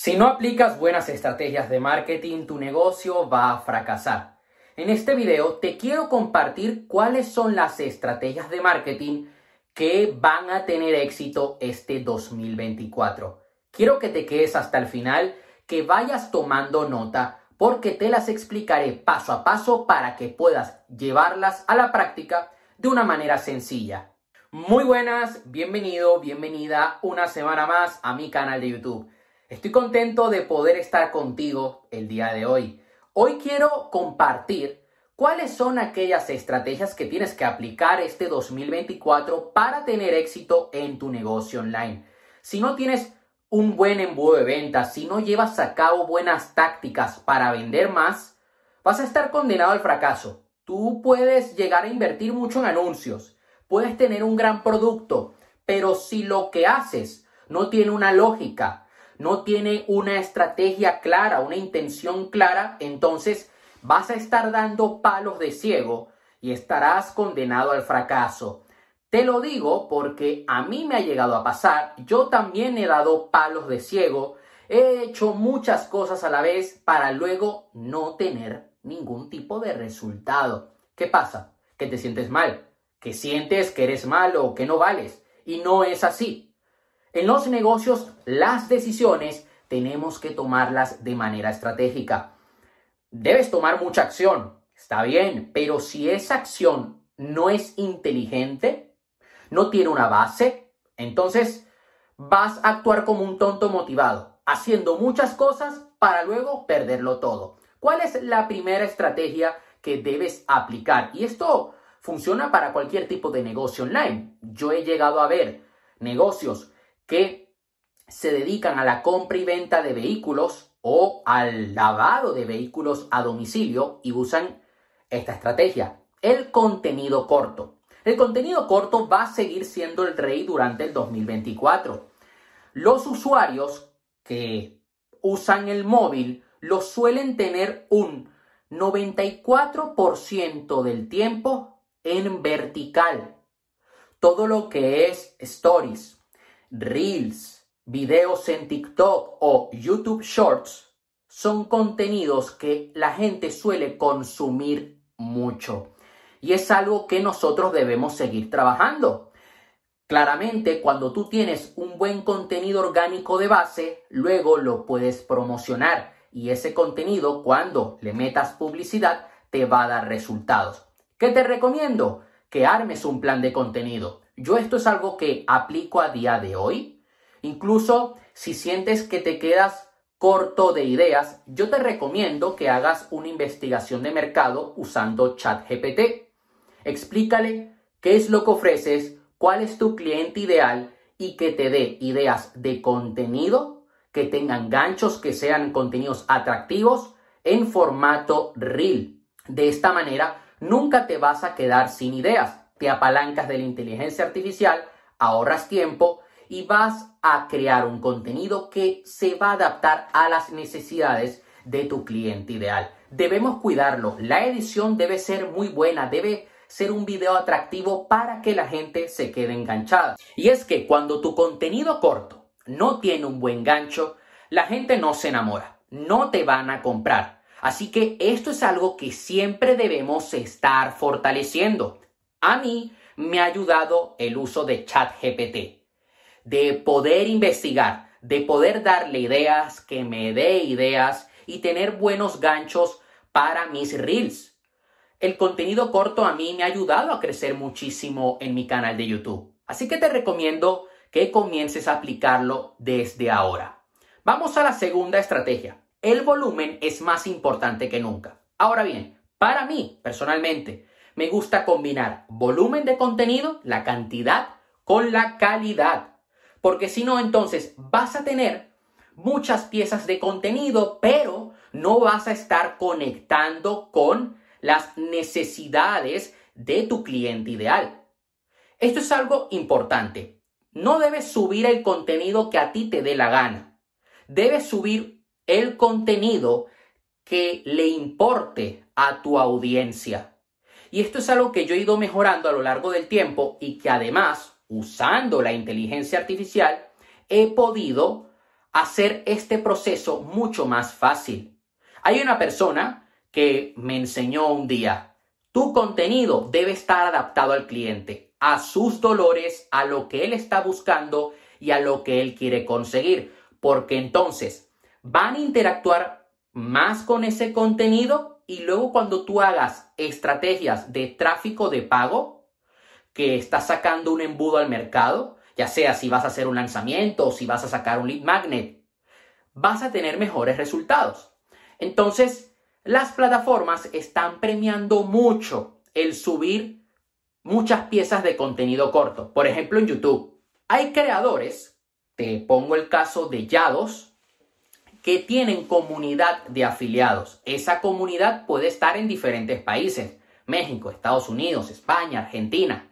Si no aplicas buenas estrategias de marketing, tu negocio va a fracasar. En este video te quiero compartir cuáles son las estrategias de marketing que van a tener éxito este 2024. Quiero que te quedes hasta el final, que vayas tomando nota, porque te las explicaré paso a paso para que puedas llevarlas a la práctica de una manera sencilla. Muy buenas, bienvenido, bienvenida una semana más a mi canal de YouTube. Estoy contento de poder estar contigo el día de hoy. Hoy quiero compartir cuáles son aquellas estrategias que tienes que aplicar este 2024 para tener éxito en tu negocio online. Si no tienes un buen embudo de ventas, si no llevas a cabo buenas tácticas para vender más, vas a estar condenado al fracaso. Tú puedes llegar a invertir mucho en anuncios, puedes tener un gran producto, pero si lo que haces no tiene una lógica, no tiene una estrategia clara, una intención clara, entonces vas a estar dando palos de ciego y estarás condenado al fracaso. Te lo digo porque a mí me ha llegado a pasar, yo también he dado palos de ciego, he hecho muchas cosas a la vez para luego no tener ningún tipo de resultado. ¿Qué pasa? Que te sientes mal, que sientes que eres malo, que no vales. Y no es así. En los negocios, las decisiones tenemos que tomarlas de manera estratégica. Debes tomar mucha acción, está bien, pero si esa acción no es inteligente, no tiene una base, entonces vas a actuar como un tonto motivado, haciendo muchas cosas para luego perderlo todo. ¿Cuál es la primera estrategia que debes aplicar? Y esto funciona para cualquier tipo de negocio online. Yo he llegado a ver negocios que se dedican a la compra y venta de vehículos o al lavado de vehículos a domicilio y usan esta estrategia, el contenido corto. El contenido corto va a seguir siendo el rey durante el 2024. Los usuarios que usan el móvil lo suelen tener un 94% del tiempo en vertical. Todo lo que es stories, Reels, videos en TikTok o YouTube Shorts son contenidos que la gente suele consumir mucho. Y es algo que nosotros debemos seguir trabajando. Claramente, cuando tú tienes un buen contenido orgánico de base, luego lo puedes promocionar. Y ese contenido, cuando le metas publicidad, te va a dar resultados. ¿Qué te recomiendo? Que armes un plan de contenido. Yo esto es algo que aplico a día de hoy. Incluso si sientes que te quedas corto de ideas, yo te recomiendo que hagas una investigación de mercado usando ChatGPT. Explícale qué es lo que ofreces, cuál es tu cliente ideal y que te dé ideas de contenido que tengan ganchos, que sean contenidos atractivos en formato reel. De esta manera, nunca te vas a quedar sin ideas te apalancas de la inteligencia artificial, ahorras tiempo y vas a crear un contenido que se va a adaptar a las necesidades de tu cliente ideal. Debemos cuidarlo. La edición debe ser muy buena, debe ser un video atractivo para que la gente se quede enganchada. Y es que cuando tu contenido corto no tiene un buen gancho, la gente no se enamora, no te van a comprar. Así que esto es algo que siempre debemos estar fortaleciendo. A mí me ha ayudado el uso de ChatGPT, de poder investigar, de poder darle ideas, que me dé ideas y tener buenos ganchos para mis reels. El contenido corto a mí me ha ayudado a crecer muchísimo en mi canal de YouTube. Así que te recomiendo que comiences a aplicarlo desde ahora. Vamos a la segunda estrategia. El volumen es más importante que nunca. Ahora bien, para mí, personalmente, me gusta combinar volumen de contenido, la cantidad, con la calidad. Porque si no, entonces vas a tener muchas piezas de contenido, pero no vas a estar conectando con las necesidades de tu cliente ideal. Esto es algo importante. No debes subir el contenido que a ti te dé la gana. Debes subir el contenido que le importe a tu audiencia. Y esto es algo que yo he ido mejorando a lo largo del tiempo y que además, usando la inteligencia artificial, he podido hacer este proceso mucho más fácil. Hay una persona que me enseñó un día, tu contenido debe estar adaptado al cliente, a sus dolores, a lo que él está buscando y a lo que él quiere conseguir, porque entonces van a interactuar más con ese contenido y luego cuando tú hagas estrategias de tráfico de pago, que estás sacando un embudo al mercado, ya sea si vas a hacer un lanzamiento o si vas a sacar un lead magnet, vas a tener mejores resultados. Entonces, las plataformas están premiando mucho el subir muchas piezas de contenido corto. Por ejemplo, en YouTube. Hay creadores, te pongo el caso de Yados, que tienen comunidad de afiliados. Esa comunidad puede estar en diferentes países. México, Estados Unidos, España, Argentina.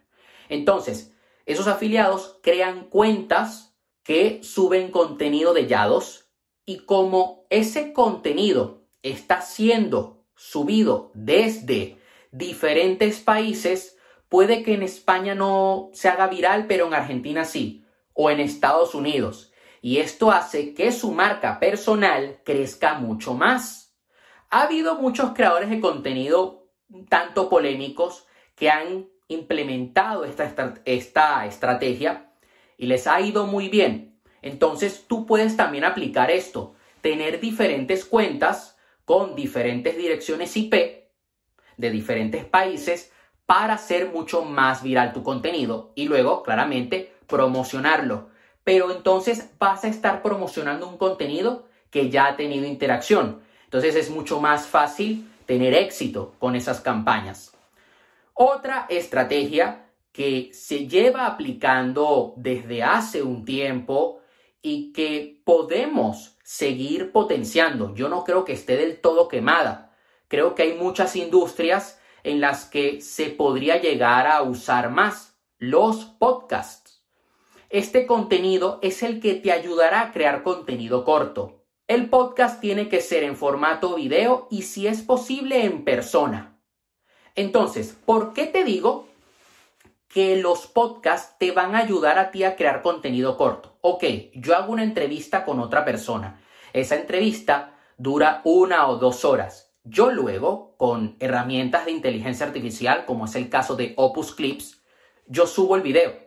Entonces, esos afiliados crean cuentas que suben contenido de Yados y como ese contenido está siendo subido desde diferentes países, puede que en España no se haga viral, pero en Argentina sí, o en Estados Unidos. Y esto hace que su marca personal crezca mucho más. Ha habido muchos creadores de contenido tanto polémicos que han implementado esta, esta estrategia y les ha ido muy bien. Entonces tú puedes también aplicar esto, tener diferentes cuentas con diferentes direcciones IP de diferentes países para hacer mucho más viral tu contenido y luego claramente promocionarlo. Pero entonces vas a estar promocionando un contenido que ya ha tenido interacción. Entonces es mucho más fácil tener éxito con esas campañas. Otra estrategia que se lleva aplicando desde hace un tiempo y que podemos seguir potenciando. Yo no creo que esté del todo quemada. Creo que hay muchas industrias en las que se podría llegar a usar más. Los podcasts. Este contenido es el que te ayudará a crear contenido corto. El podcast tiene que ser en formato video y si es posible en persona. Entonces, ¿por qué te digo que los podcasts te van a ayudar a ti a crear contenido corto? Ok, yo hago una entrevista con otra persona. Esa entrevista dura una o dos horas. Yo luego, con herramientas de inteligencia artificial, como es el caso de Opus Clips, yo subo el video.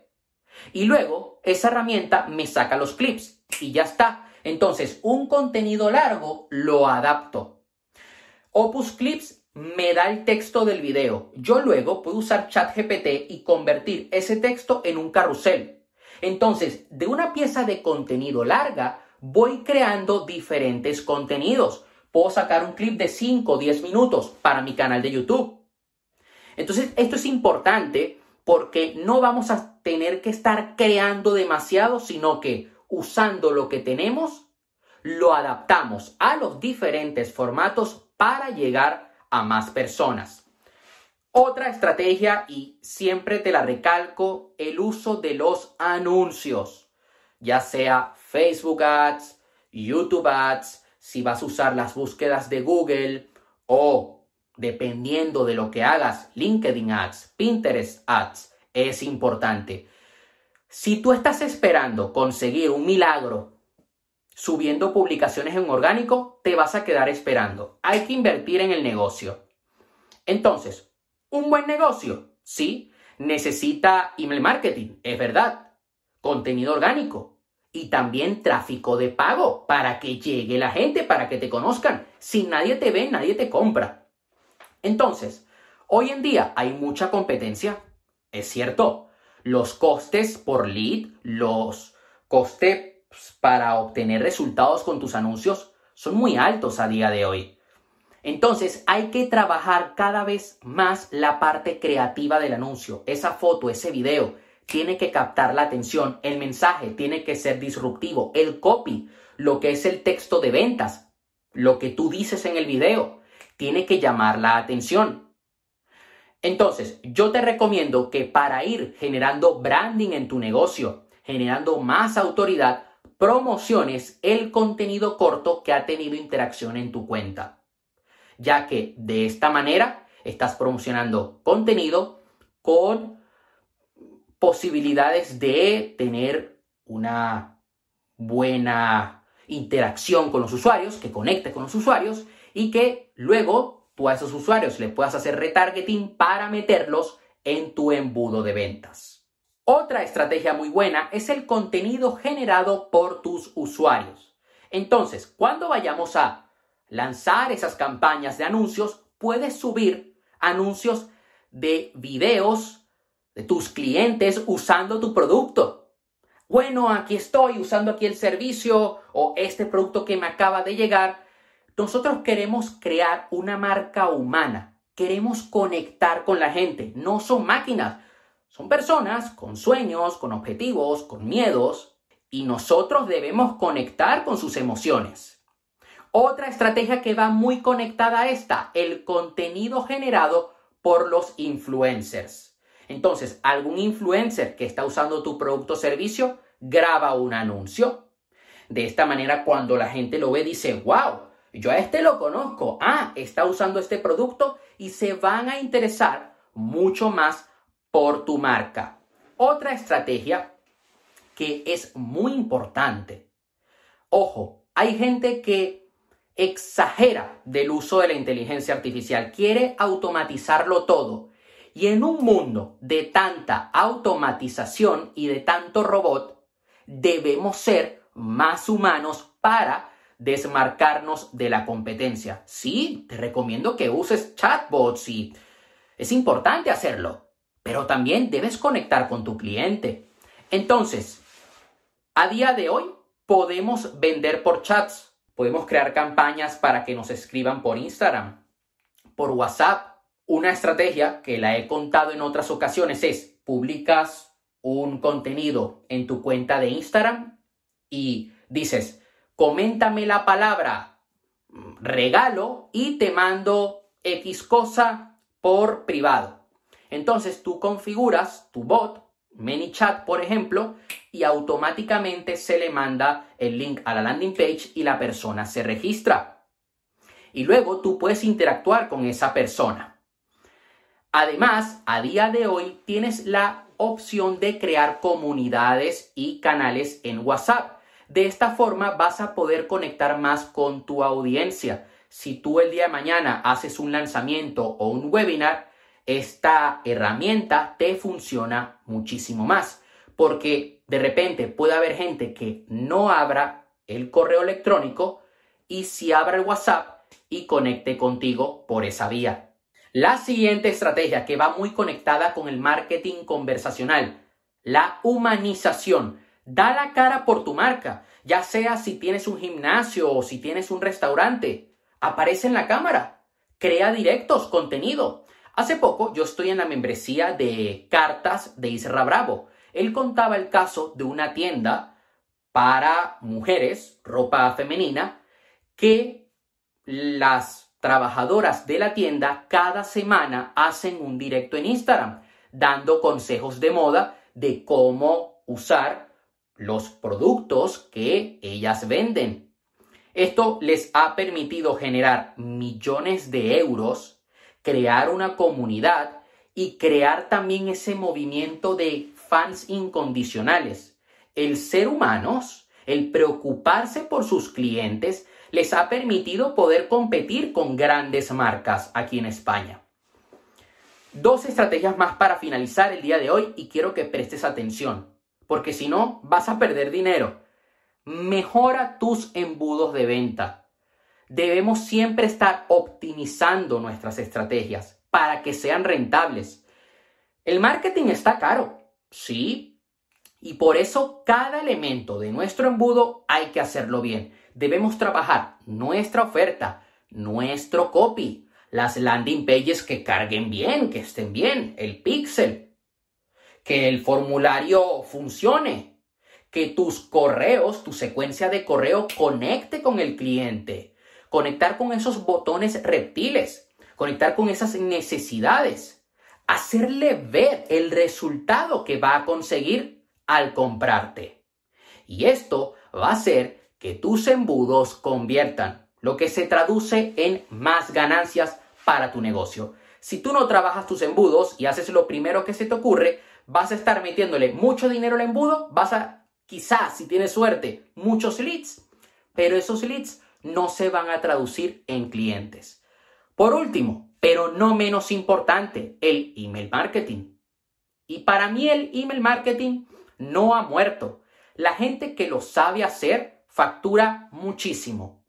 Y luego, esa herramienta me saca los clips y ya está. Entonces, un contenido largo lo adapto. Opus Clips me da el texto del video. Yo luego puedo usar ChatGPT y convertir ese texto en un carrusel. Entonces, de una pieza de contenido larga, voy creando diferentes contenidos. Puedo sacar un clip de 5 o 10 minutos para mi canal de YouTube. Entonces, esto es importante porque no vamos a tener que estar creando demasiado, sino que usando lo que tenemos, lo adaptamos a los diferentes formatos para llegar a más personas. Otra estrategia, y siempre te la recalco, el uso de los anuncios, ya sea Facebook Ads, YouTube Ads, si vas a usar las búsquedas de Google o, dependiendo de lo que hagas, LinkedIn Ads, Pinterest Ads, es importante. Si tú estás esperando conseguir un milagro subiendo publicaciones en orgánico, te vas a quedar esperando. Hay que invertir en el negocio. Entonces, un buen negocio, sí, necesita email marketing, es verdad, contenido orgánico y también tráfico de pago para que llegue la gente, para que te conozcan. Si nadie te ve, nadie te compra. Entonces, hoy en día hay mucha competencia, es cierto. Los costes por lead, los costes para obtener resultados con tus anuncios son muy altos a día de hoy. Entonces hay que trabajar cada vez más la parte creativa del anuncio. Esa foto, ese video, tiene que captar la atención. El mensaje tiene que ser disruptivo. El copy, lo que es el texto de ventas, lo que tú dices en el video, tiene que llamar la atención. Entonces, yo te recomiendo que para ir generando branding en tu negocio, generando más autoridad, promociones el contenido corto que ha tenido interacción en tu cuenta, ya que de esta manera estás promocionando contenido con posibilidades de tener una buena interacción con los usuarios, que conecte con los usuarios y que luego tú a esos usuarios le puedas hacer retargeting para meterlos en tu embudo de ventas. Otra estrategia muy buena es el contenido generado por tus usuarios. Entonces, cuando vayamos a lanzar esas campañas de anuncios, puedes subir anuncios de videos de tus clientes usando tu producto. Bueno, aquí estoy usando aquí el servicio o este producto que me acaba de llegar. Nosotros queremos crear una marca humana. Queremos conectar con la gente. No son máquinas. Son personas con sueños, con objetivos, con miedos. Y nosotros debemos conectar con sus emociones. Otra estrategia que va muy conectada a esta, el contenido generado por los influencers. Entonces, algún influencer que está usando tu producto o servicio graba un anuncio. De esta manera, cuando la gente lo ve, dice, wow, yo a este lo conozco. Ah, está usando este producto y se van a interesar mucho más por tu marca. Otra estrategia que es muy importante. Ojo, hay gente que exagera del uso de la inteligencia artificial, quiere automatizarlo todo. Y en un mundo de tanta automatización y de tanto robot, debemos ser más humanos para desmarcarnos de la competencia. Sí, te recomiendo que uses chatbots y es importante hacerlo, pero también debes conectar con tu cliente. Entonces, a día de hoy podemos vender por chats Podemos crear campañas para que nos escriban por Instagram, por WhatsApp. Una estrategia que la he contado en otras ocasiones es publicas un contenido en tu cuenta de Instagram y dices, coméntame la palabra regalo y te mando X cosa por privado. Entonces tú configuras tu bot ManyChat, por ejemplo, y automáticamente se le manda el link a la landing page y la persona se registra. Y luego tú puedes interactuar con esa persona. Además, a día de hoy tienes la opción de crear comunidades y canales en WhatsApp. De esta forma vas a poder conectar más con tu audiencia. Si tú el día de mañana haces un lanzamiento o un webinar, esta herramienta te funciona muchísimo más. Porque de repente puede haber gente que no abra el correo electrónico y si abra el WhatsApp y conecte contigo por esa vía. La siguiente estrategia que va muy conectada con el marketing conversacional, la humanización. Da la cara por tu marca, ya sea si tienes un gimnasio o si tienes un restaurante. Aparece en la cámara, crea directos, contenido. Hace poco yo estoy en la membresía de cartas de Isra Bravo. Él contaba el caso de una tienda para mujeres, ropa femenina, que las trabajadoras de la tienda cada semana hacen un directo en Instagram dando consejos de moda de cómo usar los productos que ellas venden. Esto les ha permitido generar millones de euros crear una comunidad y crear también ese movimiento de fans incondicionales. El ser humanos, el preocuparse por sus clientes, les ha permitido poder competir con grandes marcas aquí en España. Dos estrategias más para finalizar el día de hoy y quiero que prestes atención, porque si no vas a perder dinero. Mejora tus embudos de venta debemos siempre estar optimizando nuestras estrategias para que sean rentables. El marketing está caro, sí, y por eso cada elemento de nuestro embudo hay que hacerlo bien. Debemos trabajar nuestra oferta, nuestro copy, las landing pages que carguen bien, que estén bien, el pixel, que el formulario funcione, que tus correos, tu secuencia de correo conecte con el cliente, conectar con esos botones reptiles, conectar con esas necesidades, hacerle ver el resultado que va a conseguir al comprarte. Y esto va a hacer que tus embudos conviertan, lo que se traduce en más ganancias para tu negocio. Si tú no trabajas tus embudos y haces lo primero que se te ocurre, vas a estar metiéndole mucho dinero al embudo, vas a, quizás, si tienes suerte, muchos leads, pero esos leads no se van a traducir en clientes. Por último, pero no menos importante, el email marketing. Y para mí el email marketing no ha muerto. La gente que lo sabe hacer factura muchísimo.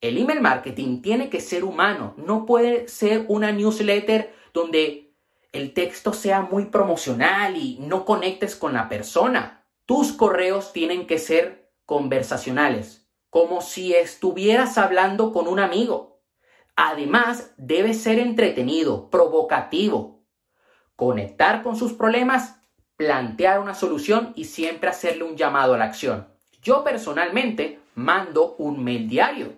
El email marketing tiene que ser humano, no puede ser una newsletter donde el texto sea muy promocional y no conectes con la persona. Tus correos tienen que ser conversacionales, como si estuvieras hablando con un amigo. Además, debe ser entretenido, provocativo. Conectar con sus problemas, plantear una solución y siempre hacerle un llamado a la acción. Yo personalmente mando un mail diario.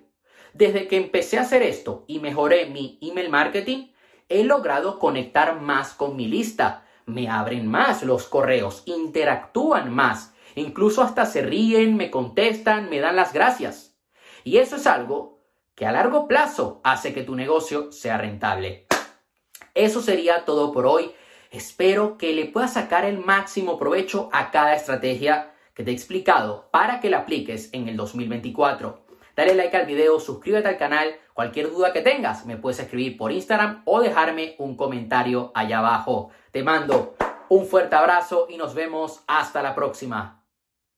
Desde que empecé a hacer esto y mejoré mi email marketing, he logrado conectar más con mi lista. Me abren más los correos, interactúan más, incluso hasta se ríen, me contestan, me dan las gracias. Y eso es algo que a largo plazo hace que tu negocio sea rentable. Eso sería todo por hoy. Espero que le puedas sacar el máximo provecho a cada estrategia que te he explicado para que la apliques en el 2024. Dale like al video, suscríbete al canal, cualquier duda que tengas me puedes escribir por Instagram o dejarme un comentario allá abajo. Te mando un fuerte abrazo y nos vemos hasta la próxima.